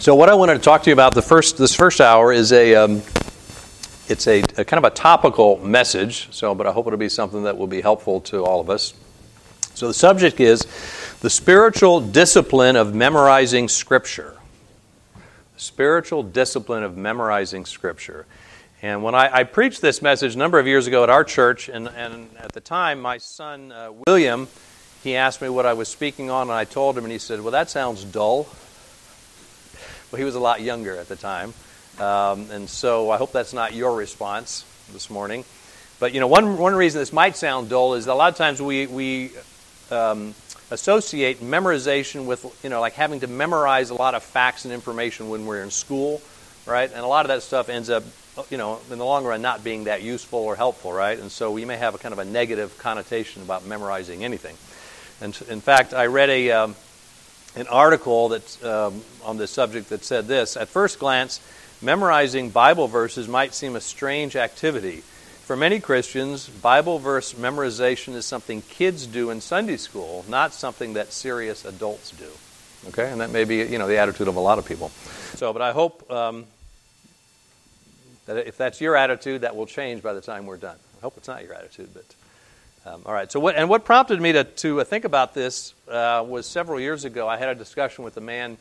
So, what I wanted to talk to you about the first this first hour is a um, it's a, a, kind of a topical message. So, but I hope it'll be something that will be helpful to all of us. So, the subject is the spiritual discipline of memorizing Scripture. The spiritual discipline of memorizing Scripture. And when I, I, preached this message a number of years ago at our church, and, and at the time, my son uh, William, he asked me what I was speaking on, and I told him, and he said, Well, that sounds dull. Well, he was a lot younger at the time. Um, and so I hope that's not your response this morning. But, you know, one, one reason this might sound dull is a lot of times we, we um, associate memorization with, you know, like having to memorize a lot of facts and information when we're in school, right? And a lot of that stuff ends up you know, in the long run, not being that useful or helpful, right? And so we may have a kind of a negative connotation about memorizing anything. And in fact, I read a um, an article that um, on this subject that said this: At first glance, memorizing Bible verses might seem a strange activity. For many Christians, Bible verse memorization is something kids do in Sunday school, not something that serious adults do. Okay, and that may be you know the attitude of a lot of people. So, but I hope um, that if that's your attitude, that will change by the time we're done. I hope it's not your attitude, but. Um, all right. So, what, and what prompted me to, to uh, think about this uh, was several years ago. I had a discussion with a man.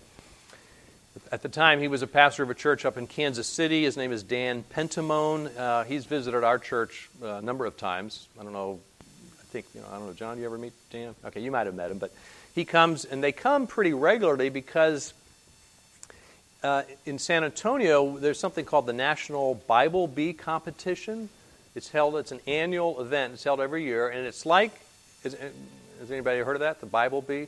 At the time, he was a pastor of a church up in Kansas City. His name is Dan Pentamone. Uh, he's visited our church uh, a number of times. I don't know. I think you know. I don't know. John, you ever meet Dan? Okay, you might have met him, but he comes, and they come pretty regularly because uh, in San Antonio, there's something called the National Bible Bee Competition. It's held, it's an annual event. It's held every year, and it's like, is, has anybody heard of that? The Bible Bee?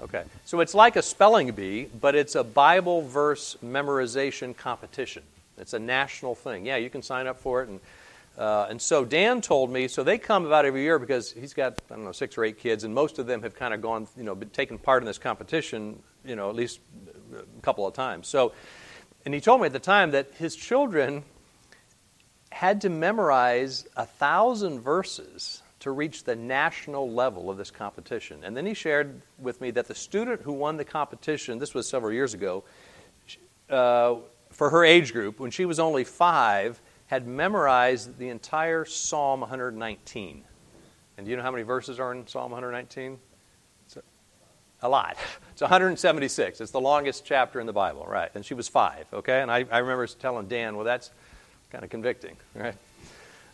Okay. So it's like a spelling bee, but it's a Bible verse memorization competition. It's a national thing. Yeah, you can sign up for it. And, uh, and so Dan told me, so they come about every year because he's got, I don't know, six or eight kids, and most of them have kind of gone, you know, been taken part in this competition, you know, at least a couple of times. So, and he told me at the time that his children had to memorize a thousand verses to reach the national level of this competition. And then he shared with me that the student who won the competition, this was several years ago, uh, for her age group, when she was only five, had memorized the entire Psalm 119. And do you know how many verses are in Psalm 119? a lot. It's 176. It's the longest chapter in the Bible, right? And she was five, okay? And I, I remember telling Dan, well, that's kind of convicting, right?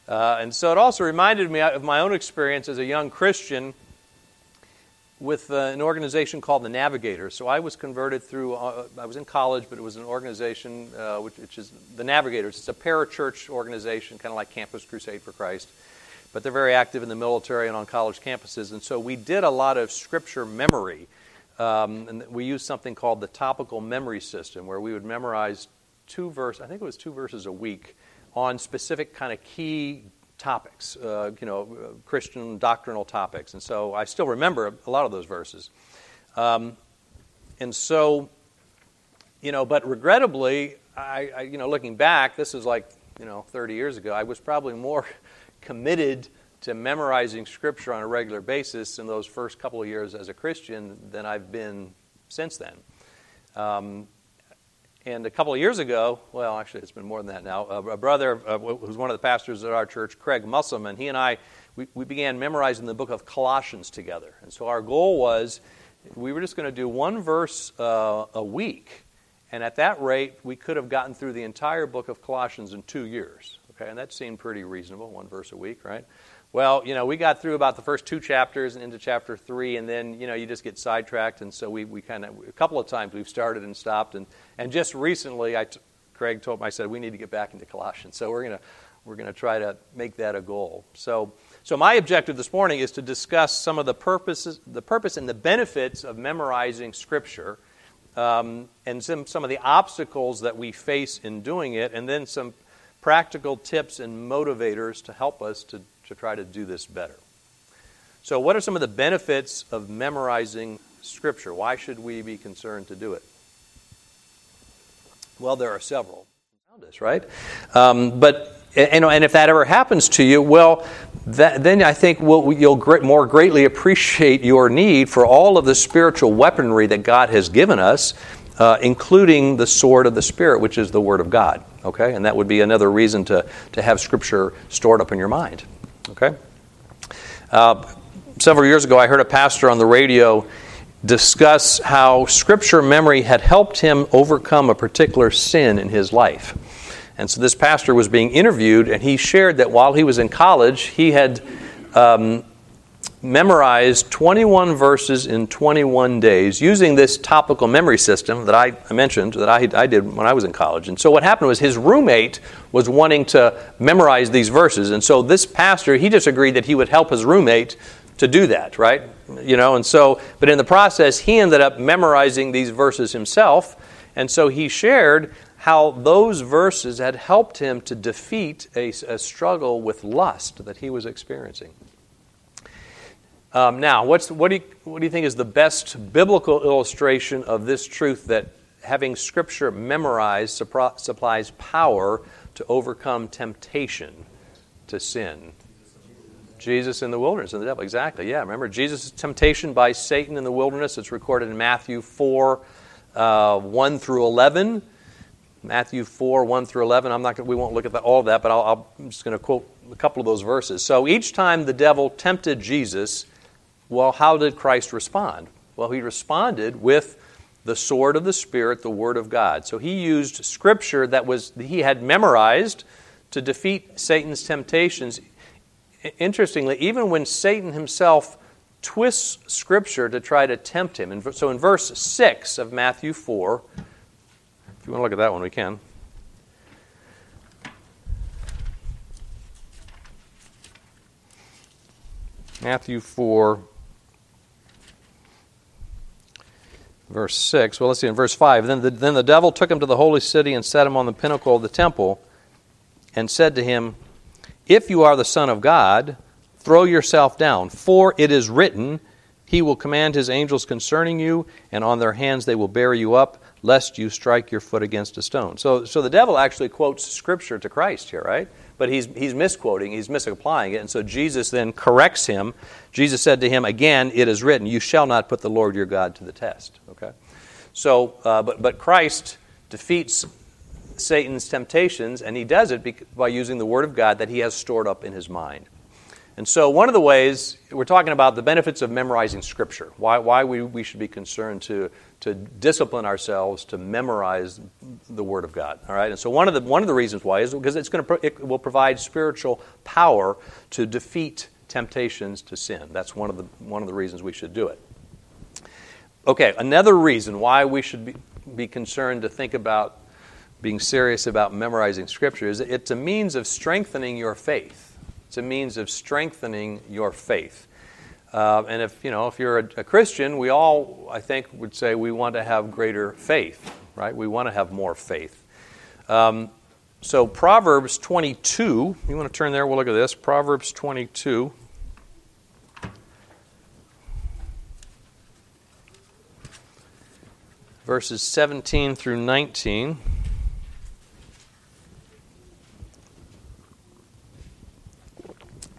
Uh, and so it also reminded me of my own experience as a young Christian with uh, an organization called the Navigators. So I was converted through, uh, I was in college, but it was an organization uh, which, which, is the Navigators. It's a parachurch organization, kind of like Campus Crusade for Christ. But they're very active in the military and on college campuses. And so we did a lot of scripture memory. Um, and we used something called the topical memory system, where we would memorize two verses, I think it was two verses a week, on specific kind of key topics, uh, you know, Christian doctrinal topics. And so I still remember a lot of those verses. Um, and so, you know, but regrettably, I, I, you know, looking back, this is like, you know, 30 years ago, I was probably more committed to memorizing Scripture on a regular basis in those first couple of years as a Christian than I've been since then. Um, and a couple of years ago, well, actually, it's been more than that now, a brother who's one of the pastors at our church, Craig Musselman, he and I, we, we began memorizing the book of Colossians together. And so our goal was we were just going to do one verse uh, a week. And at that rate, we could have gotten through the entire book of Colossians in two years. Okay, and that seemed pretty reasonable, one verse a week, right? Well, you know, we got through about the first two chapters and into chapter three, and then, you know, you just get sidetracked. And so we, we kind of, a couple of times we've started and stopped. And, and just recently, I t- Craig told me, I said, we need to get back into Colossians. So we're going to we're going to try to make that a goal. So, so my objective this morning is to discuss some of the purposes, the purpose and the benefits of memorizing Scripture, um, and some, some of the obstacles that we face in doing it, and then some practical tips and motivators to help us to to try to do this better. So, what are some of the benefits of memorizing Scripture? Why should we be concerned to do it? Well, there are several us, right? Um, but know, and if that ever happens to you, well, that, then I think we'll, you'll more greatly appreciate your need for all of the spiritual weaponry that God has given us uh, including the sword of the Spirit, which is the Word of God. Okay? And that would be another reason to, to have Scripture stored up in your mind. Okay? Uh, several years ago, I heard a pastor on the radio discuss how Scripture memory had helped him overcome a particular sin in his life. And so this pastor was being interviewed, and he shared that while he was in college, he had um, memorized 21 verses in 21 days using this topical memory system that I mentioned that I, I, did when I was in college. And so what happened was his roommate was wanting to memorize these verses. And so this pastor, he just agreed that he would help his roommate to do that, right? You know, and so, but in the process, he ended up memorizing these verses himself. And so he shared how those verses had helped him to defeat a, a struggle with lust that he was experiencing. Um, now, what's, what, do you, what do you think is the best biblical illustration of this truth that having Scripture memorized supplies power to overcome temptation to sin? Jesus in the wilderness and the devil. Exactly. Yeah. Remember Jesus' temptation by Satan in the wilderness. It's recorded in Matthew 4, uh, 1 through 11. Matthew 4, 1 through 11. I'm not gonna, we won't look at the, all of that, but I'll, I'm just going to quote a couple of those verses. So each time the devil tempted Jesus, well, how did Christ respond? Well, he responded with the sword of the Spirit, the Word of God. So he used scripture that was he had memorized to defeat Satan's temptations. Interestingly, even when Satan himself twists scripture to try to tempt him. So in verse 6 of Matthew 4, if you want to look at that one, we can. Matthew 4, verse 6. Well, let's see, in verse 5. Then the, then the devil took him to the holy city and set him on the pinnacle of the temple and said to him, If you are the Son of God, throw yourself down, for it is written, He will command His angels concerning you, and on their hands they will bear you up, lest you strike your foot against a stone. So, so the devil actually quotes Scripture to Christ here, right? but he's, he's misquoting, he's misapplying it. And so Jesus then corrects him. Jesus said to him, Again, it is written, You shall not put the Lord your God to the test. So, uh, but, but Christ defeats Satan's temptations, and he does it by using the Word of God that he has stored up in his mind. And so, one of the ways we're talking about the benefits of memorizing Scripture, why, why we, we should be concerned to to discipline ourselves to memorize the Word of God. All right, and so one of the one of the reasons why is because it's going to it will provide spiritual power to defeat temptations to sin. That's one of the one of the reasons we should do it. Okay, another reason why we should be, be concerned to think about being serious about memorizing Scripture is it's a means of strengthening your faith. It's a means of strengthening your faith. Uh, and if you know, if you're a, a, Christian, we all, I think, would say we want to have greater faith, right? We want to have more faith. Um, so Proverbs 22. You want to turn there? We'll look at this. Proverbs 22. Verses 17 through 19.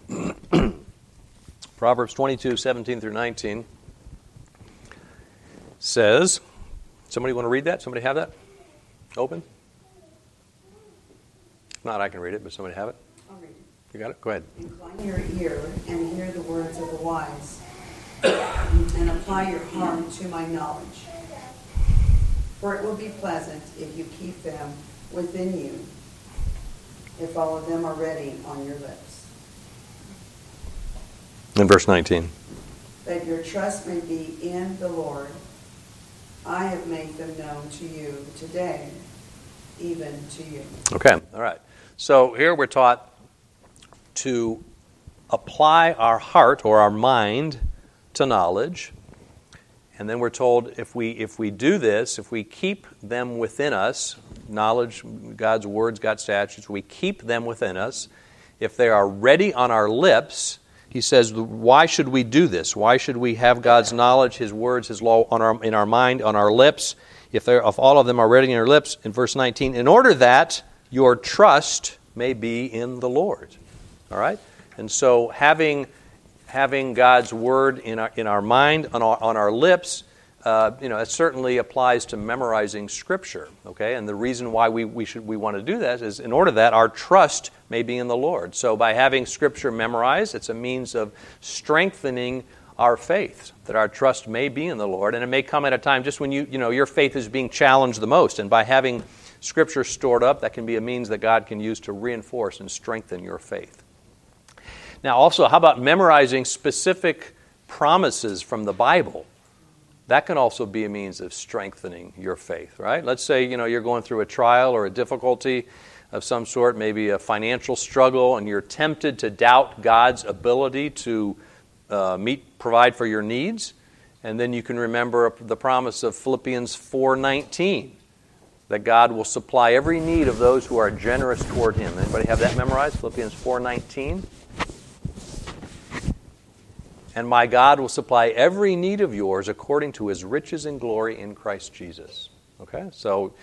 Proverbs 22, 17 through 19 says, somebody want to read that? Somebody have that open? If not, I can read it, but somebody have it? I'll read it. You got it? Go ahead. Incline your ear and hear the words of the wise, and apply your heart to my knowledge. For it will be pleasant if you keep them within you, if all of them are ready on your lips. In verse 19. That your trust may be in the Lord. I have made them known to you today, even to you. Okay, all right. So here we're taught to apply our heart or our mind to knowledge. And then we're told if we if we do this, if we keep them within us, knowledge, God's words, God's statutes, we keep them within us, if they are ready on our lips, he says, Why should we do this? Why should we have God's knowledge, His words, His law on our, in our mind, on our lips? If, if all of them are ready in our lips, in verse 19, in order that your trust may be in the Lord. All right? And so having, having God's word in our, in our mind, on our, on our lips, uh, you know, it certainly applies to memorizing Scripture. Okay, and the reason why we, we should we want to do that is in order that our trust may be in the Lord. So by having Scripture memorized, it's a means of strengthening our faith, that our trust may be in the Lord, and it may come at a time just when you you know your faith is being challenged the most, and by having Scripture stored up, that can be a means that God can use to reinforce and strengthen your faith. Now, also, how about memorizing specific promises from the Bible? that can also be a means of strengthening your faith, right? Let's say, you know, you're going through a trial or a difficulty of some sort, maybe a financial struggle, and you're tempted to doubt God's ability to uh, meet, provide for your needs. And then you can remember the promise of Philippians 4:19 that God will supply every need of those who are generous toward him. Anybody have that memorized? Philippians 4:19 and my God will supply every need of yours according to his riches and glory in Christ Jesus. Okay? So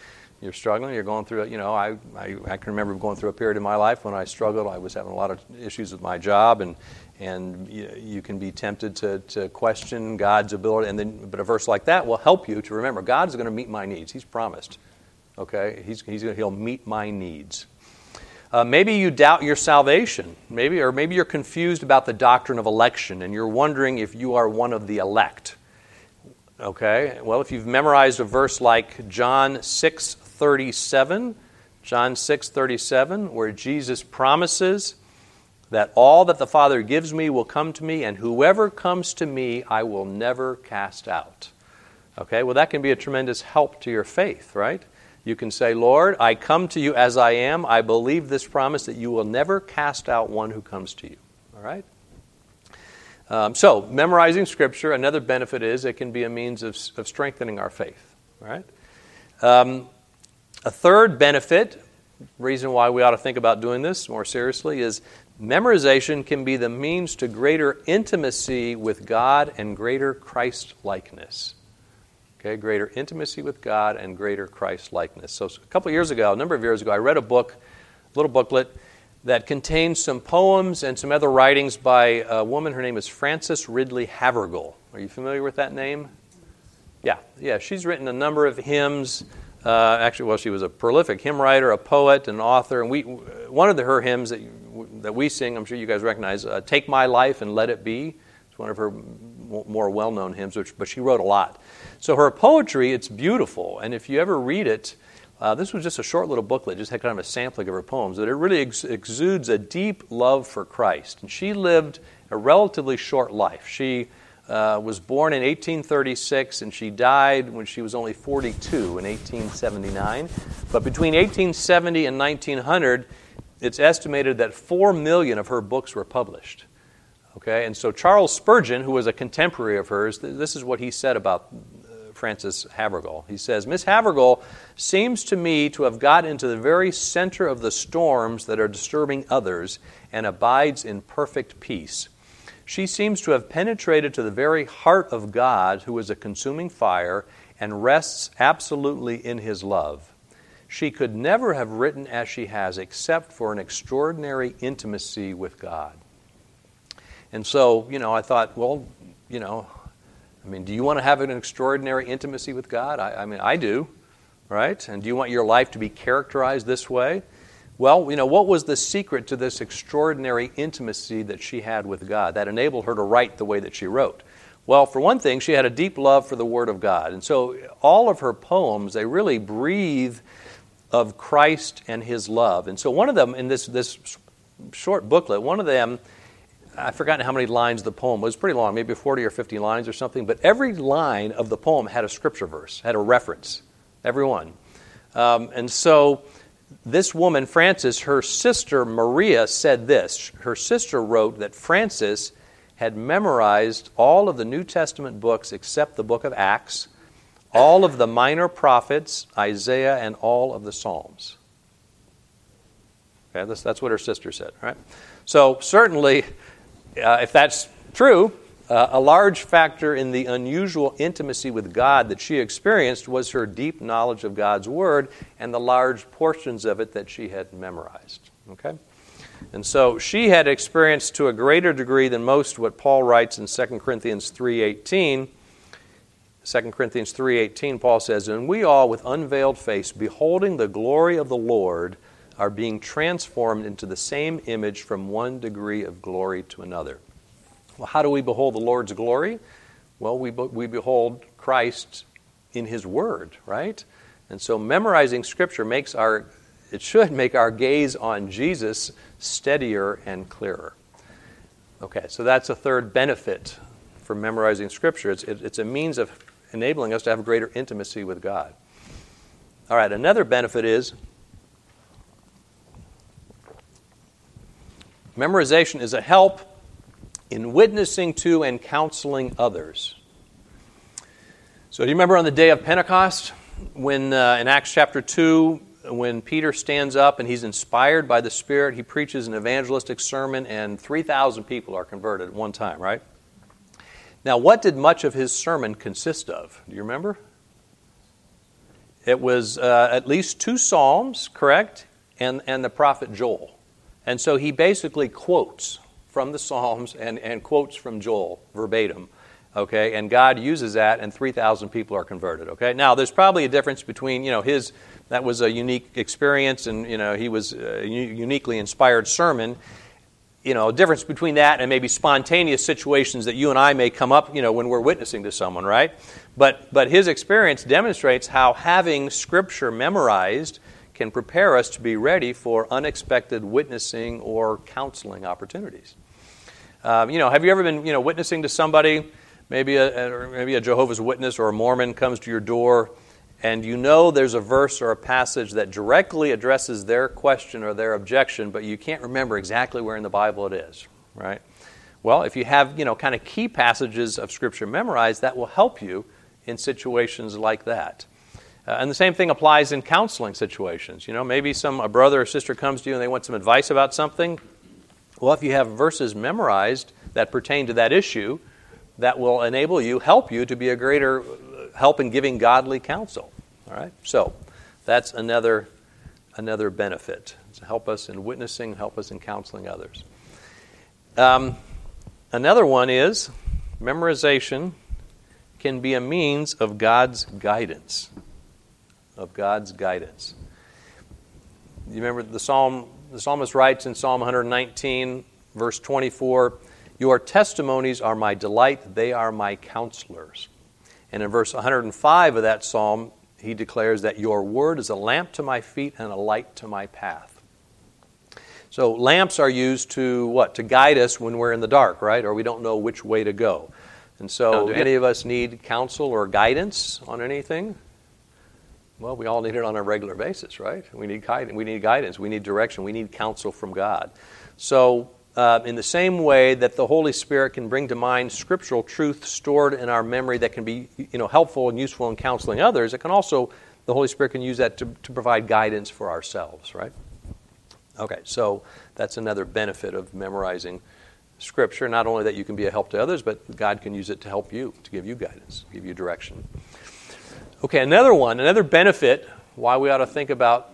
you're struggling, you're going through, you know, I, I, I, can remember going through a period in my life when I struggled. I was having a lot of issues with my job, and, and you, you can be tempted to, to question God's ability. And then, but a verse like that will help you to remember God's going to meet my needs. He's promised. Okay? He's, he's, he'll meet my needs. Uh, maybe you doubt your salvation, maybe, or maybe you're confused about the doctrine of election and you're wondering if you are one of the elect. Okay, well, if you've memorized a verse like John 6 37, John 6 37, where Jesus promises that all that the Father gives me will come to me, and whoever comes to me I will never cast out. Okay, well, that can be a tremendous help to your faith, right? You can say, Lord, I come to you as I am. I believe this promise that you will never cast out one who comes to you. All right? Um, so, memorizing Scripture, another benefit is it can be a means of, of strengthening our faith. All right? Um, a third benefit, reason why we ought to think about doing this more seriously, is memorization can be the means to greater intimacy with God and greater Christ likeness. Okay, greater intimacy with God and greater Christ likeness. So, a couple years ago, a number of years ago, I read a book, a little booklet, that contains some poems and some other writings by a woman. Her name is Frances Ridley Havergal. Are you familiar with that name? Yeah, yeah. She's written a number of hymns. Uh, actually, well, she was a prolific hymn writer, a poet, an author, and we one of the, her hymns that that we sing, I'm sure you guys recognize, uh, "Take My Life and Let It Be." It's one of her more well-known hymns, which, but she wrote a lot. So her poetry, it's beautiful, and if you ever read it, uh, this was just a short little booklet, just had kind of a sampling of her poems, but it really ex- exudes a deep love for Christ. And she lived a relatively short life. She uh, was born in 1836 and she died when she was only 42 in 1879. But between 1870 and 1900, it's estimated that 4 million of her books were published. Okay, and so Charles Spurgeon, who was a contemporary of hers, this is what he said about Frances Havergal. He says, Miss Havergal seems to me to have got into the very center of the storms that are disturbing others and abides in perfect peace. She seems to have penetrated to the very heart of God, who is a consuming fire, and rests absolutely in his love. She could never have written as she has except for an extraordinary intimacy with God. And so, you know, I thought, well, you know, I mean, do you want to have an extraordinary intimacy with God? I, I, mean, I do, right? And do you want your life to be characterized this way? Well, you know, what was the secret to this extraordinary intimacy that she had with God that enabled her to write the way that she wrote? Well, for one thing, she had a deep love for the Word of God. And so all of her poems, they really breathe of Christ and His love. And so one of them, in this, this short booklet, one of them I've forgotten how many lines the poem was. pretty long, maybe 40 or 50 lines or something. But every line of the poem had a scripture verse, had a reference. Every one. Um, and so this woman, Frances, her sister Maria said this. Her sister wrote that Frances had memorized all of the New Testament books except the book of Acts, all of the minor prophets, Isaiah, and all of the Psalms. Okay, that's, that's what her sister said, right? So certainly uh, if that's true, uh, a large factor in the unusual intimacy with God that she experienced was her deep knowledge of God's Word and the large portions of it that she had memorized. Okay? And so she had experienced to a greater degree than most what Paul writes in 2 Corinthians 3:18 2 Corinthians 3:18 Paul says, "And we all with unveiled face beholding the glory of the Lord are being transformed into the same image from one degree of glory to another." Well, how do we behold the Lord's glory? Well, we, we behold Christ in his word, right? And so memorizing scripture makes our it should make our gaze on Jesus steadier and clearer. Okay, so that's a third benefit for memorizing Scripture. It's, it, it's a means of enabling us to have greater intimacy with God. All right, another benefit is memorization is a help in witnessing to and counseling others. So, do you remember on the day of Pentecost when uh, in Acts chapter 2, when Peter stands up and he's inspired by the Spirit, he preaches an evangelistic sermon, and 3,000 people are converted at one time, right? Now, what did much of his sermon consist of? Do you remember? It was uh, at least two Psalms, correct? And, and the prophet Joel. And so he basically quotes from the Psalms and, and quotes from Joel verbatim. Okay, and God uses that, and 3,000 people are converted. Okay, now there's probably a difference between, you know, his that was a unique experience, and you know he was a uniquely inspired sermon. You know, a difference between that and maybe spontaneous situations that you and I may come up, you know, when we're witnessing to someone, right? But but his experience demonstrates how having Scripture memorized can prepare us to be ready for unexpected witnessing or counseling opportunities. Um, you know, have you ever been, you know, witnessing to somebody? Maybe a, maybe a Jehovah's Witness or a Mormon comes to your door and you know there's a verse or a passage that directly addresses their question or their objection, but you can't remember exactly where in the Bible it is, right? Well, if you have, you know, kind of key passages of Scripture memorized, that will help you in situations like that. Uh, and the same thing applies in counseling situations. You know, maybe some a brother or sister comes to you and they want some advice about something. Well, if you have verses memorized that pertain to that issue, that will enable you, help you to be a greater help in giving godly counsel. All right? So that's another, another benefit to help us in witnessing, help us in counseling others. Um, another one is memorization can be a means of God's guidance. Of God's guidance. You remember the psalm, the psalmist writes in Psalm 119, verse 24, Your testimonies are my delight, they are my counselors. And in verse 105 of that psalm, he declares that your word is a lamp to my feet and a light to my path. So lamps are used to what? To guide us when we're in the dark, right? Or we don't know which way to go. And so, do any of us need counsel or guidance on anything? Well, we all need it on a regular basis, right? We need guidance. We need guidance. We need direction. We need counsel from God. So, uh, in the same way that the Holy Spirit can bring to mind scriptural truth stored in our memory that can be you know, helpful and useful in counseling others, it can also, the Holy Spirit can use that to, to provide guidance for ourselves, right? Okay, so that's another benefit of memorizing Scripture. Not only that you can be a help to others, but God can use it to help you, to give you guidance, give you direction. Okay, another one, another benefit why we ought to think about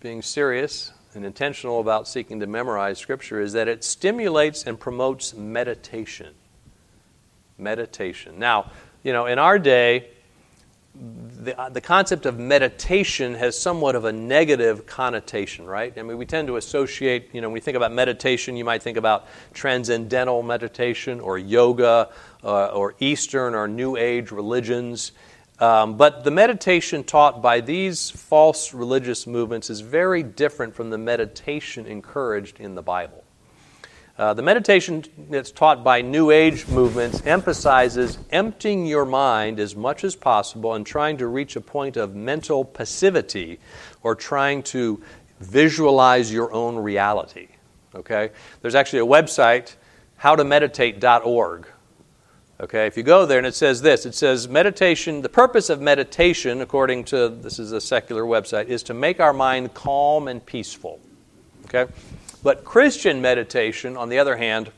being serious and intentional about seeking to memorize Scripture is that it stimulates and promotes meditation. Meditation. Now, you know, in our day, the, uh, the concept of meditation has somewhat of a negative connotation, right? I mean, we tend to associate, you know, when we think about meditation, you might think about transcendental meditation or yoga uh, or Eastern or New Age religions. Um, but the meditation taught by these false religious movements is very different from the meditation encouraged in the Bible. Uh, the meditation that's taught by New Age movements emphasizes emptying your mind as much as possible and trying to reach a point of mental passivity or trying to visualize your own reality. Okay? There's actually a website, howtomeditate.org, Okay, if you go there and it says this, it says meditation, the purpose of meditation, according to this is a secular website, is to make our mind calm and peaceful. Okay? But Christian meditation, on the other hand,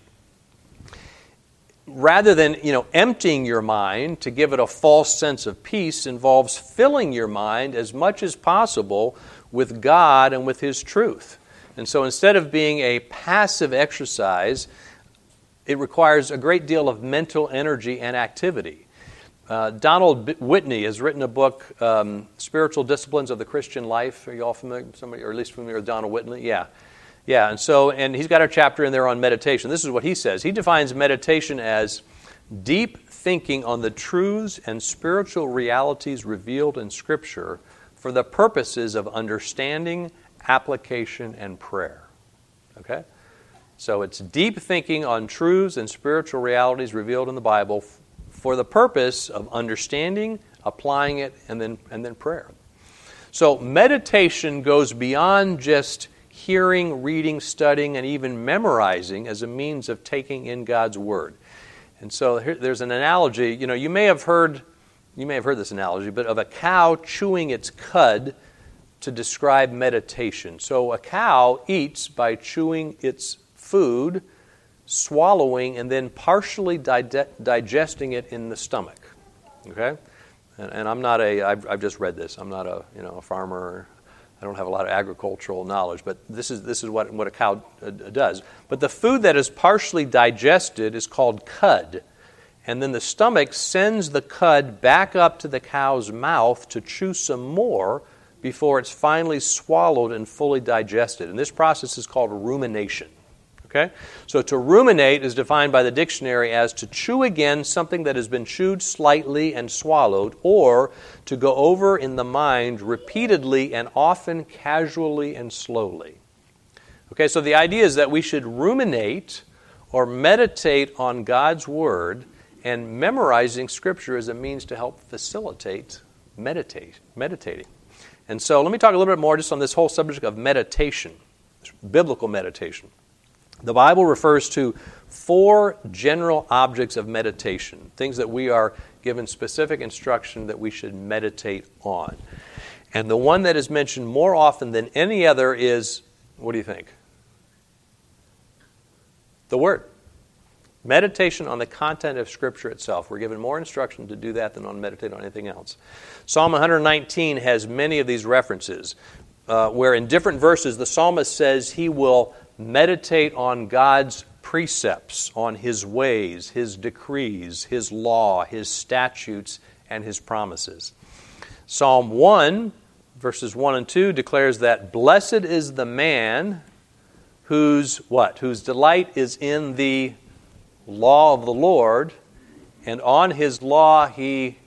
rather than you know emptying your mind to give it a false sense of peace involves filling your mind as much as possible with God and with his truth. And so instead of being a passive exercise, it requires a great deal of mental energy and activity. Uh, Donald Whitney has written a book, um, Spiritual Disciplines of the Christian Life. Are you all familiar? Somebody, or at least familiar with Donald Whitney? Yeah. Yeah, and so, and he's got a chapter in there on meditation. This is what he says. He defines meditation as deep thinking on the truths and spiritual realities revealed in Scripture for the purposes of understanding, application, and prayer. Okay? So it's deep thinking on truths and spiritual realities revealed in the Bible for the purpose of understanding, applying it, and then, and then prayer. So, meditation goes beyond just hearing, reading, studying, and even memorizing as a means of taking in God's Word. And so here, there's an analogy. You know, you may have heard, you may have heard this analogy, but of a cow chewing its cud to describe meditation. So a cow eats by chewing its food swallowing and then partially digesting it in the stomach. Okay? And, and I'm not a, I've, I've just read this. I'm not a, you know, a farmer. I don't have a lot of agricultural knowledge, but this is, this is what, what a cow uh, does. But the food that is partially digested is called cud. And then the stomach sends the cud back up to the cow's mouth to chew some more before it's finally swallowed and fully digested. And this process is called rumination. Okay? So to ruminate is defined by the dictionary as to chew again something that has been chewed slightly and swallowed, or to go over in the mind repeatedly and often casually and slowly. Okay, so the idea is that we should ruminate or meditate on God's Word, and memorizing Scripture is a means to help facilitate meditate, meditating. And so let me talk a little bit more just on this whole subject of meditation, biblical meditation. The Bible refers to four general objects of meditation, things that we are given specific instruction that we should meditate on. And the one that is mentioned more often than any other is what do you think? The Word. Meditation on the content of Scripture itself. We're given more instruction to do that than on meditate on anything else. Psalm 119 has many of these references, uh, where in different verses the psalmist says he will meditate on God's precepts, on His ways, His decrees, His law, His statutes, and His promises. Psalm 1, verses 1 and 2 declares that blessed is the man whose what? Whose delight is in the law of the Lord, and on his law he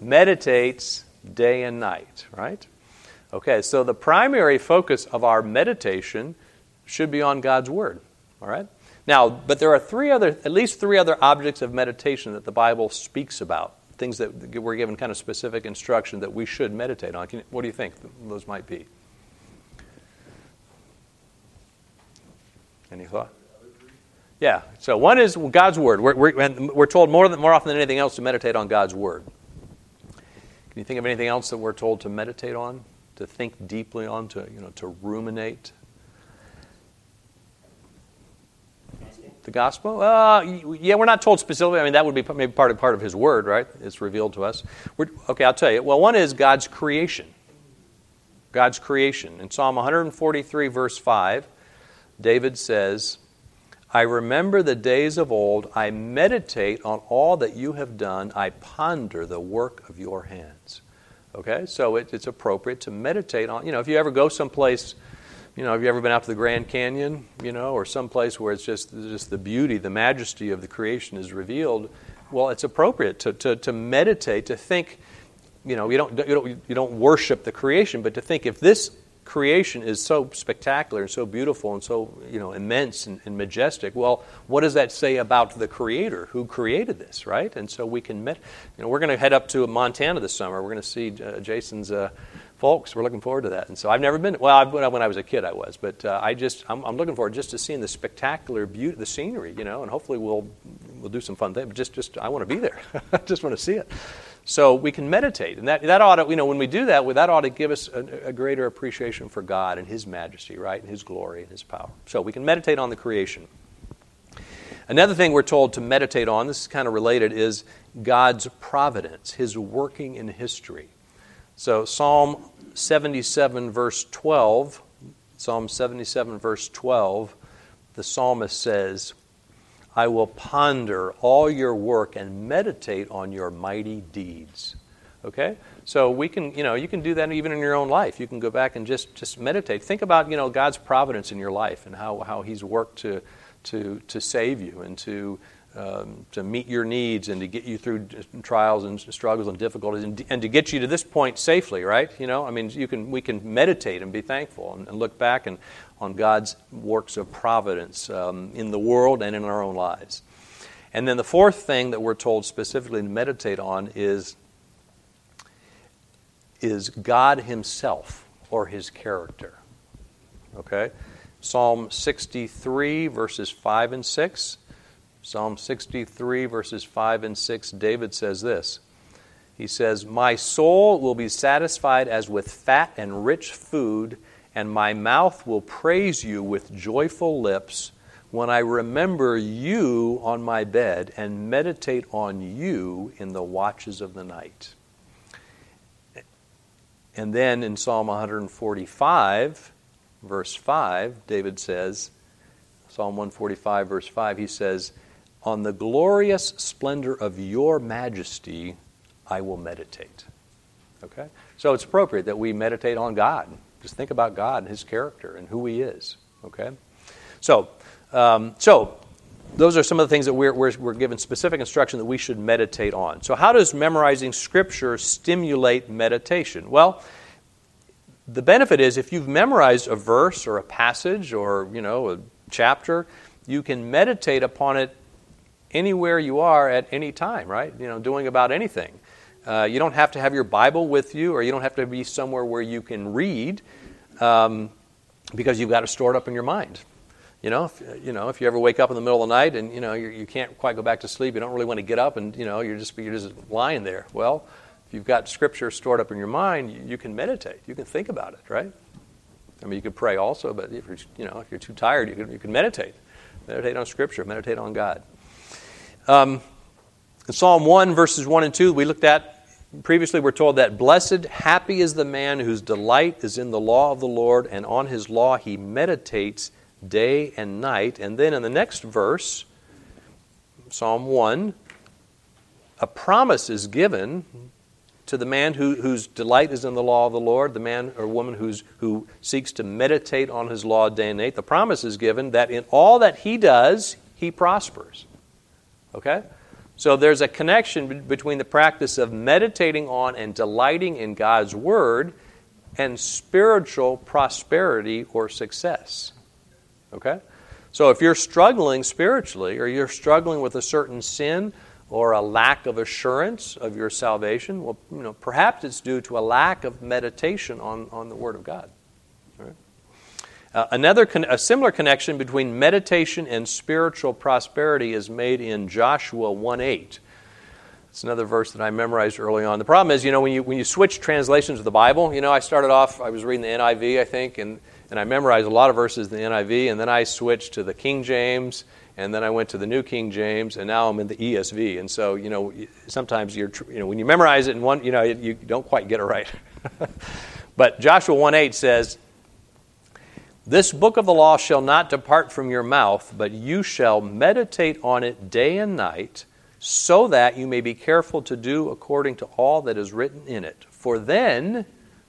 meditates day and night, right? Okay, so the primary focus of our meditation should be on God's Word. All right? Now, but there are three other, at least three other objects of meditation that the Bible speaks about, things that we're given kind of specific instruction that we should meditate on. Can, what do you think those might be? Any thought? Yeah. So one is God's Word. We're, we're, we're told more, than, more often than anything else to meditate on God's Word. Can you think of anything else that we're told to meditate on, to think deeply on, to you know, to ruminate? The gospel? Uh, yeah, we're not told specifically. I mean, that would be maybe part of part of His Word, right? It's revealed to us. We're, okay, I'll tell you. Well, one is God's creation. God's creation. In Psalm 143, verse 5, David says, I remember the days of old. I meditate on all that you have done. I ponder the work of your hands. Okay, so it, it's appropriate to meditate on. You know, if you ever go someplace you know, have you ever been out to the Grand Canyon, you know, or someplace where it's just just the beauty, the majesty of the creation is revealed? Well, it's appropriate to, to, to meditate, to think, you know, you don't, you, don't, you don't worship the creation, but to think if this creation is so spectacular and so beautiful and so you know immense and, and, majestic well what does that say about the creator who created this right and so we can met, you know we're going to head up to montana this summer we're going to see uh, jason's uh, folks. We're looking forward to that. And so I've never been. Well, when I was a kid, I was, but uh, I just I'm, I'm, looking forward just to seeing the spectacular beauty, the scenery, you know, and hopefully we'll we'll do some fun things. But just just I want to be there. I just want to see it. So we can meditate, and that that ought to you know when we do that, that ought to give us a, a greater appreciation for God and His majesty, right, and His glory and His power. So we can meditate on the creation. Another thing we're told to meditate on, this is kind of related, is God's providence, His working in history. So, Psalm 77, verse 12, Psalm 77, verse 12, the psalmist says, I will ponder all your work and meditate on your mighty deeds. Okay? So we can, you know, you can do that even in your own life. You can go back and just, just meditate. Think about, you know, God's providence in your life and how, how He's worked to, to, to save you and to, um, to meet your needs and to get you through trials and struggles and difficulties and, and, to get you to this point safely, right? You know, I mean, you can, we can meditate and be thankful and, and look back and on God's works of providence um, in the world and in our own lives. And then the fourth thing that we're told specifically to meditate on is, is God Himself or His character. Okay? Psalm 63, verses 5 and 6. Psalm 63, verses 5 and 6, David says this. He says, My soul will be satisfied as with fat and rich food and my mouth will praise you with joyful lips when I remember you on my bed and meditate on you in the watches of the night. And then in Psalm 145, verse 5, David says, Psalm 145, verse 5, he says, On the glorious splendor of your majesty I will meditate. Okay? So it's appropriate that we meditate on God just think about God and His character and who He is. Okay? So, um, so those are some of the things that we're, we're, we're, given specific instruction that we should meditate on. So, how does memorizing Scripture stimulate meditation? Well, the benefit is if you've memorized a verse or a passage or you know a chapter, you can meditate upon it anywhere you are at any time, right? You know, doing about anything. Uh, you don't have to have your Bible with you, or you don't have to be somewhere where you can read, um, because you've got to store it stored up in your mind. You know, if, you know, if you ever wake up in the middle of the night and you know you, you can't quite go back to sleep, you don't really want to get up, and you know you're just you're just lying there. Well, if you've got Scripture stored up in your mind, you, you can meditate. You can think about it, right? I mean, you could pray also, but if you're you know if you're too tired, you can you can meditate. Meditate on Scripture. Meditate on God. Um, in Psalm 1, verses 1 and 2, we looked at Previously, we're told that blessed, happy is the man whose delight is in the law of the Lord, and on his law he meditates day and night. And then in the next verse, Psalm 1, a promise is given to the man who, whose delight is in the law of the Lord, the man or woman who's, who seeks to meditate on his law day and night. The promise is given that in all that he does, he prospers. Okay? So there's a connection between the practice of meditating on and delighting in God's Word and spiritual prosperity or success. Okay? So if you're struggling spiritually or you're struggling with a certain sin or a lack of assurance of your salvation, well, you know, perhaps it's due to a lack of meditation on, on the Word of God. Uh, another con- a similar connection between meditation and spiritual prosperity is made in Joshua 1:8. It's another verse that I memorized early on. The problem is, you know, when you when you switch translations of the Bible, you know, I started off I was reading the NIV, I think, and and I memorized a lot of verses in the NIV, and then I switched to the King James, and then I went to the New King James, and now I'm in the ESV. And so, you know, sometimes you're, you know, when you memorize it in one, you know, you don't quite get it right. but Joshua 1:8 says, this book of the law shall not depart from your mouth, but you shall meditate on it day and night, so that you may be careful to do according to all that is written in it. For then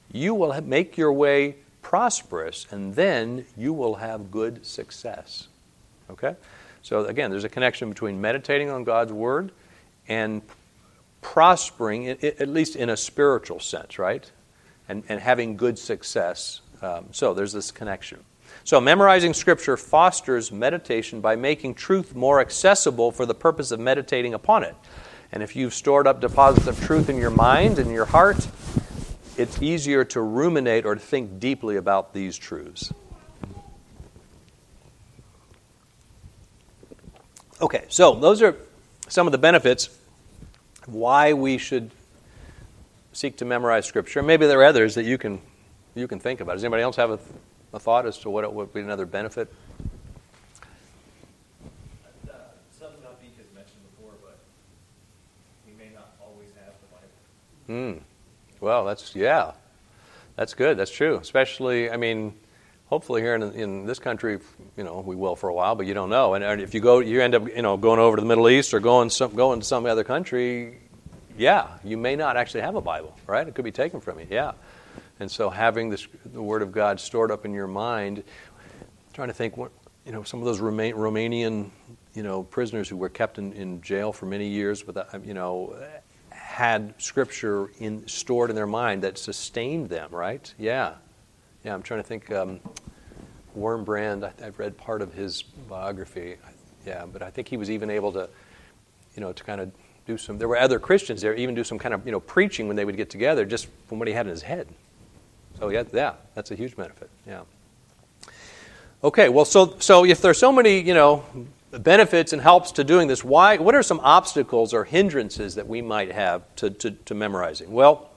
you will make your way prosperous, and then you will have good success. Okay? So, again, there's a connection between meditating on God's Word and prospering, at least in a spiritual sense, right? And, and having good success. Um, so, there's this connection. So, memorizing Scripture fosters meditation by making truth more accessible for the purpose of meditating upon it. And if you've stored up deposits of truth in your mind and your heart, it's easier to ruminate or to think deeply about these truths. Okay, so those are some of the benefits why we should seek to memorize Scripture. Maybe there are others that you can you can think about. Does anybody else have a a thought as to what it would be another benefit? Uh, something not Beak has mentioned before, but we may not always have the Bible. Hmm. Well, that's yeah, that's good. That's true. Especially, I mean, hopefully here in, in this country, you know, we will for a while, but you don't know. And, and if you go, you end up, you know, going over to the Middle East or going some, going to some other country, yeah, you may not actually have a Bible, right? It could be taken from you, yeah. And so having this, the Word of God stored up in your mind, trying to think what, you know, some of those Roma- Romanian, you know, prisoners who were kept in, in jail for many years without, you know, had Scripture in, stored in their mind that sustained them, right? Yeah. Yeah, I'm trying to think. Um, Wurmbrand, I, I've read part of his biography. Yeah, but I think he was even able to, you know, to kind of do some. There were other Christians there, even do some kind of, you know, preaching when they would get together, just from what he had in his head. So yeah, yeah, that's a huge benefit. Yeah. Okay, well, so so if there's so many, you know, benefits and helps to doing this, why? What are some obstacles or hindrances that we might have to, to, to memorizing? Well,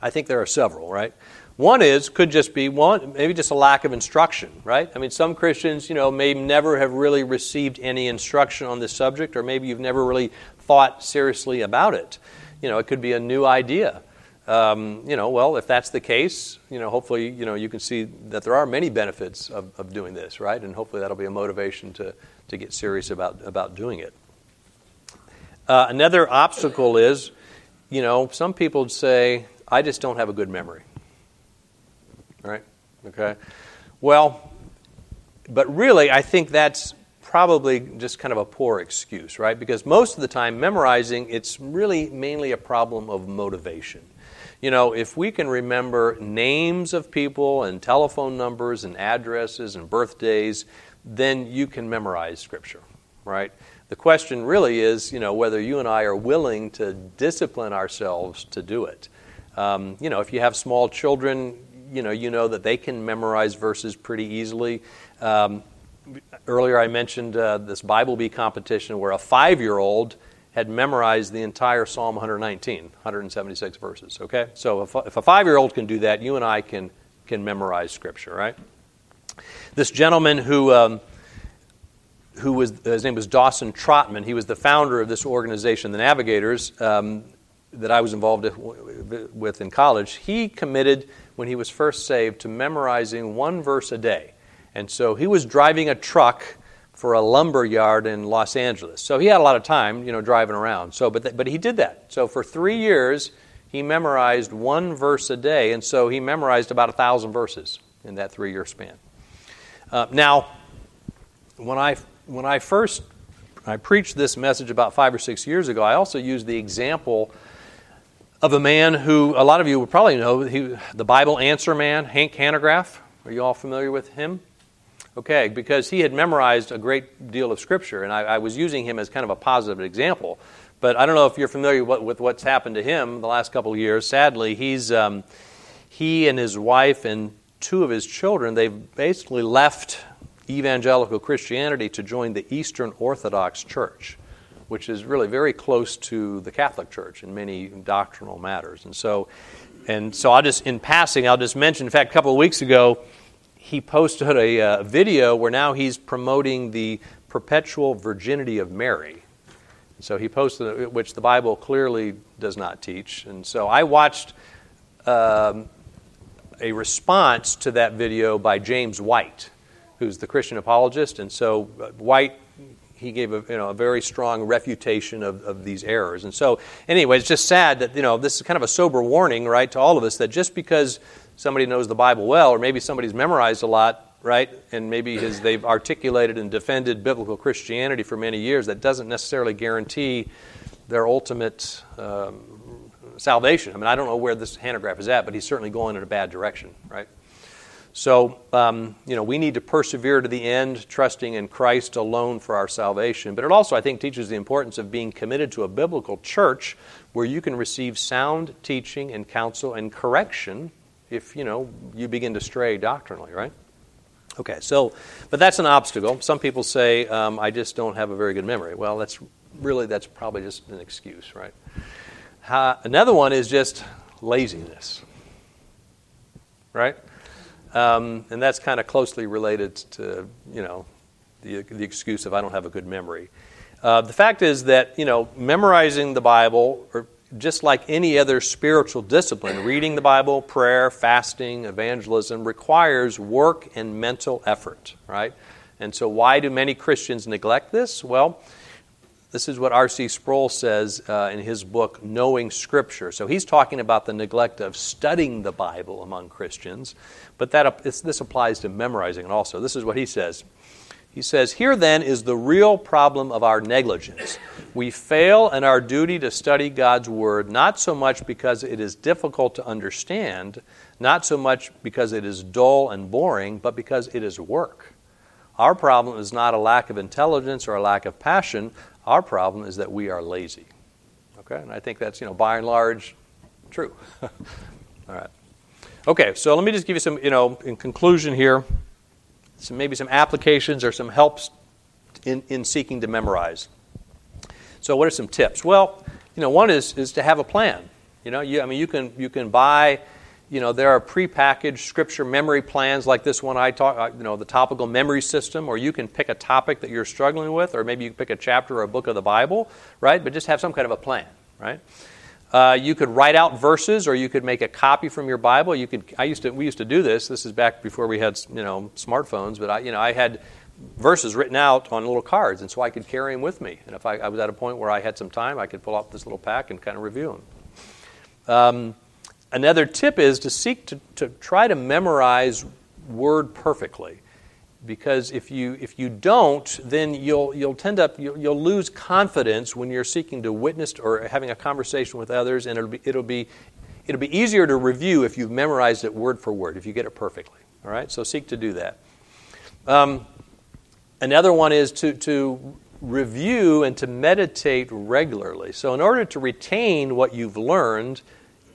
I think there are several, right? One is could just be one maybe just a lack of instruction, right? I mean, some Christians, you know, may never have really received any instruction on this subject, or maybe you've never really thought seriously about it. You know, it could be a new idea. Um, you know, well, if that's the case, you know, hopefully, you know, you can see that there are many benefits of, of doing this, right? And hopefully that'll be a motivation to, to get serious about, about doing it. Uh, another obstacle is, you know, some people say, I just don't have a good memory right? Okay. Well, but really, I think that's probably just kind of a poor excuse, right? Because most of the time, memorizing, it's really mainly a problem of motivation. You know, if we can remember names of people and telephone numbers and addresses and birthdays, then you can memorize Scripture, right? The question really is, you know, whether you and I are willing to discipline ourselves to do it. Um, you know, if you have small children, you know, you know that they can memorize verses pretty easily. Um, earlier, I mentioned uh, this Bible Bee competition where a five year old had memorized the entire Psalm 119, 176 verses. Okay? So if, if a five year old can do that, you and I can, can memorize Scripture, right? This gentleman who. Um, who was his name was Dawson Trotman. He was the founder of this organization, the Navigators, um, that I was involved with in college. He committed when he was first saved to memorizing one verse a day. And so he was driving a truck for a lumber yard in Los Angeles. So he had a lot of time, you know, driving around. So, but, th- but he did that. So for three years, he memorized one verse a day, and so he memorized about a thousand verses in that three-year span. Uh, now, when I when I first I preached this message about five or six years ago, I also used the example of a man who a lot of you would probably know, he, the Bible answer man, Hank Hanegraaff. Are you all familiar with him? Okay, because he had memorized a great deal of Scripture, and I, I was using him as kind of a positive example. But I don't know if you're familiar with, with what's happened to him the last couple of years. Sadly, he's um, he and his wife and two of his children they've basically left evangelical Christianity to join the Eastern Orthodox Church which is really very close to the Catholic Church in many doctrinal matters. And so, and so I'll just, in passing, I'll just mention, in fact, a couple of weeks ago, he posted a uh, video where now he's promoting the perpetual virginity of Mary. So he posted, which the Bible clearly does not teach. And so I watched um, a response to that video by James White, who's the Christian apologist. And so uh, White he gave a, you know, a very strong refutation of, of these errors. And so, anyway, it's just sad that, you know, this is kind of a sober warning, right, to all of us that just because somebody knows the Bible well, or maybe somebody's memorized a lot, right, and maybe they've articulated and defended biblical Christianity for many years, that doesn't necessarily guarantee their ultimate um, salvation. I mean, I don't know where this Hanegraaff is at, but he's certainly going in a bad direction, right? So, um, you know, we need to persevere to the end, trusting in Christ alone for our salvation. But it also, I think, teaches the importance of being committed to a biblical church where you can receive sound teaching and counsel and correction if, you know, you begin to stray doctrinally, right? Okay, so, but that's an obstacle. Some people say, um, I just don't have a very good memory. Well, that's really, that's probably just an excuse, right? Uh, another one is just laziness, right? Um, and that's kind of closely related to, you know, the, the excuse of I don't have a good memory. Uh, the fact is that, you know, memorizing the Bible or just like any other spiritual discipline, reading the Bible, prayer, fasting, evangelism requires work and mental effort, right? And so, why do many Christians neglect this? Well, this is what R.C. Sproul says uh, in his book, Knowing Scripture. So, he's talking about the neglect of studying the Bible among Christians, but that, this applies to memorizing it also. This is what he says he says, Here then is the real problem of our negligence. We fail in our duty to study God's Word not so much because it is difficult to understand, not so much because it is dull and boring, but because it is work. Our problem is not a lack of intelligence or a lack of passion. Our problem is that we are lazy. Okay? And I think that's, you know, by and large, true. All right. Okay, so let me just give you some, you know, in conclusion here some, maybe some applications or some helps in, in seeking to memorize. So, what are some tips? Well, you know, one is, is to have a plan. You know, you, I mean, you can, you can buy, you know, there are prepackaged scripture memory plans like this one I talk, uh, you know, the topical memory system, or you can pick a topic that you're struggling with, or maybe you can pick a chapter or a book of the Bible, right? But just have some kind of a plan, right? Uh, you could write out verses, or you could make a copy from your Bible. You could. I used to. We used to do this. This is back before we had you know smartphones. But I, you know, I had verses written out on little cards, and so I could carry them with me. And if I, I was at a point where I had some time, I could pull out this little pack and kind of review them. Um, another tip is to seek to, to try to memorize word perfectly because if you if you don't then you'll you'll tend up you'll, you'll, lose confidence when you're seeking to witness or having a conversation with others and it'll be it'll be it'll be easier to review if you've memorized it word for word if you get it perfectly. All right? So seek to do that. Um, another one is to to review and to meditate regularly. So in order to retain what you've learned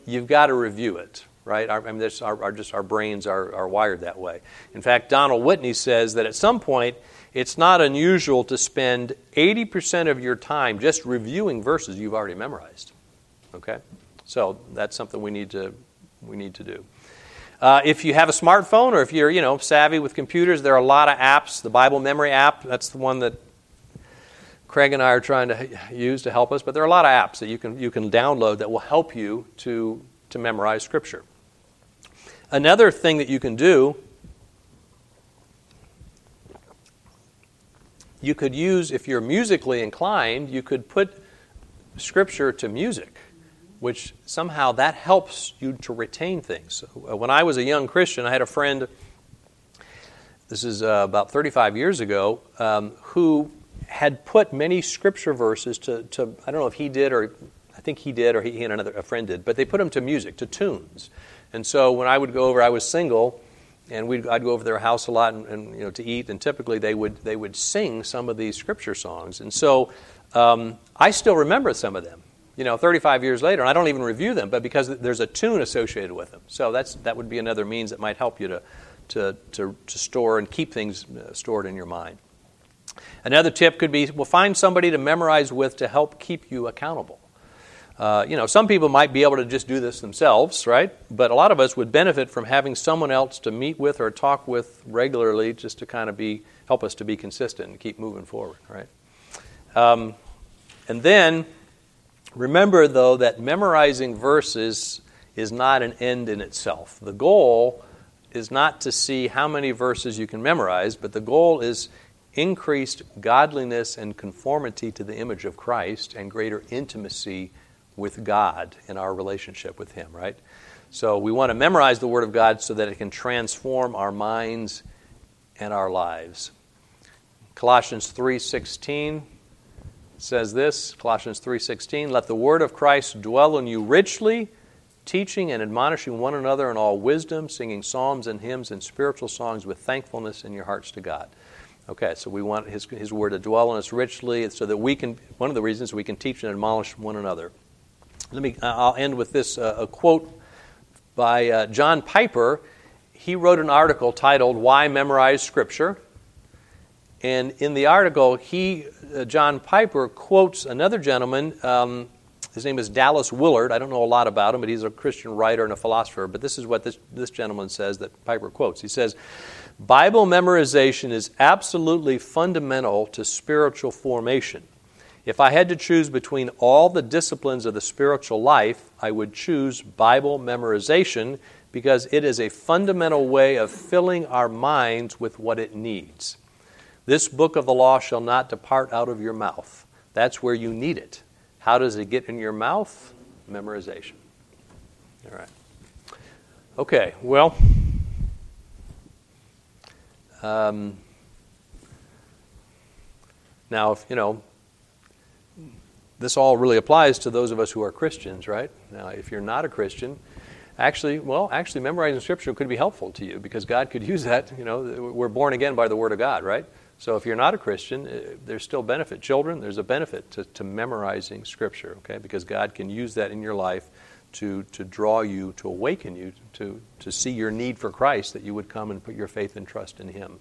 you've got to review it right? Our, I mean, this, our, our, just our brains are, are wired that way. In fact, Donald Whitney says that at some point, it's not unusual to spend 80% of your time just reviewing verses you've already memorized. Okay? So that's something we need to, we need to do. Uh, if you have a smartphone or if you're you know savvy with computers, there are a lot of apps. The Bible Memory app, that's the one that Craig and I are trying to use to help us. But there are a lot of apps that you can you can download that will help you to to memorize Scripture. Another thing that you can do, you could use, if you're musically inclined, you could put Scripture to music, which somehow that helps you to retain things. Uh, when I was a young Christian, I had a friend, this is uh, about 35 years ago, um, who had put many Scripture verses to, to, I don't know if he did or I think he did or he and another a friend did, but they put them to music, to tunes. And so when I would go over, I was single, and we'd, I'd go over their house a lot and, and, you know to eat. And typically they would they would sing some of these scripture songs. And so um, I still remember some of them. You know, 35 years later, and I don't even review them, but because there's a tune associated with them. So that's that would be another means that might help you to to to, to store and keep things uh, stored in your mind. Another tip could be well, find somebody to memorize with to help keep you accountable. Uh, you know, some people might be able to just do this themselves, right? But a lot of us would benefit from having someone else to meet with or talk with regularly, just to kind of be help us to be consistent and keep moving forward, right? Um, and then remember, though, that memorizing verses is not an end in itself. The goal is not to see how many verses you can memorize, but the goal is increased godliness and conformity to the image of Christ and greater intimacy with God in our relationship with Him, right? So we want to memorize the Word of God so that it can transform our minds and our lives. Colossians 3:16 says this, Colossians 3:16, "Let the word of Christ dwell in you richly, teaching and admonishing one another in all wisdom, singing psalms and hymns and spiritual songs with thankfulness in your hearts to God." Okay, so we want his, his word to dwell in us richly so that we can, one of the reasons we can teach and admonish one another. Let me, I'll end with this uh, a quote by uh, John Piper. He wrote an article titled Why Memorize Scripture. And in the article, he, uh, John Piper, quotes another gentleman. Um, his name is Dallas Willard. I don't know a lot about him, but he's a Christian writer and a philosopher. But this is what this, this gentleman says that Piper quotes. He says, Bible memorization is absolutely fundamental to spiritual formation. If I had to choose between all the disciplines of the spiritual life, I would choose Bible memorization because it is a fundamental way of filling our minds with what it needs. This book of the law shall not depart out of your mouth. That's where you need it. How does it get in your mouth? Memorization. All right. Okay, well, um, now, if you know, this all really applies to those of us who are Christians, right? Now, if you're not a Christian, actually, well, actually, memorizing Scripture could be helpful to you because God could use that. You know, we're born again by the Word of God, right? So if you're not a Christian, uh, there's still benefit. Children, there's a benefit to, to memorizing Scripture, okay? Because God can use that in your life to, to draw you, to awaken you, to, to see your need for Christ, that you would come and put your faith and trust in Him.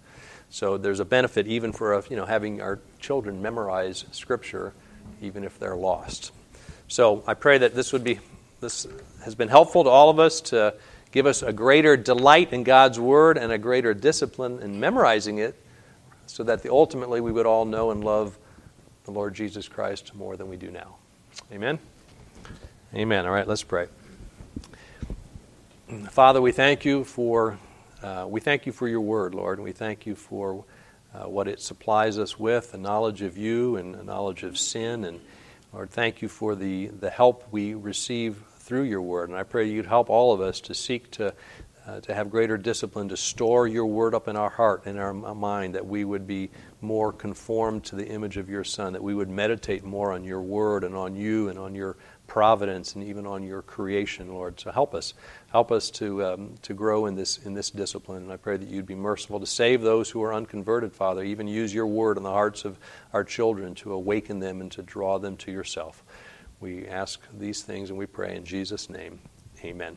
So there's a benefit even for you know, having our children memorize Scripture even if they're lost. So I pray that this would be this has been helpful to all of us to give us a greater delight in God's word and a greater discipline in memorizing it so that the, ultimately we would all know and love the Lord Jesus Christ more than we do now. Amen. Amen. All right, let's pray. Father, we thank you for uh, we thank you for your word, Lord, and we thank you for uh, what it supplies us with, the knowledge of you and the knowledge of sin. And Lord, thank you for the, the help we receive through your word. And I pray you'd help all of us to seek to, uh, to have greater discipline, to store your word up in our heart and our mind, that we would be more conformed to the image of your Son, that we would meditate more on your word and on you and on your providence and even on your creation, Lord. So help us. Help us to, um, to grow in this, in this discipline. And I pray that you'd be merciful to save those who are unconverted, Father. Even use your word in the hearts of our children to awaken them and to draw them to yourself. We ask these things and we pray in Jesus' name. Amen.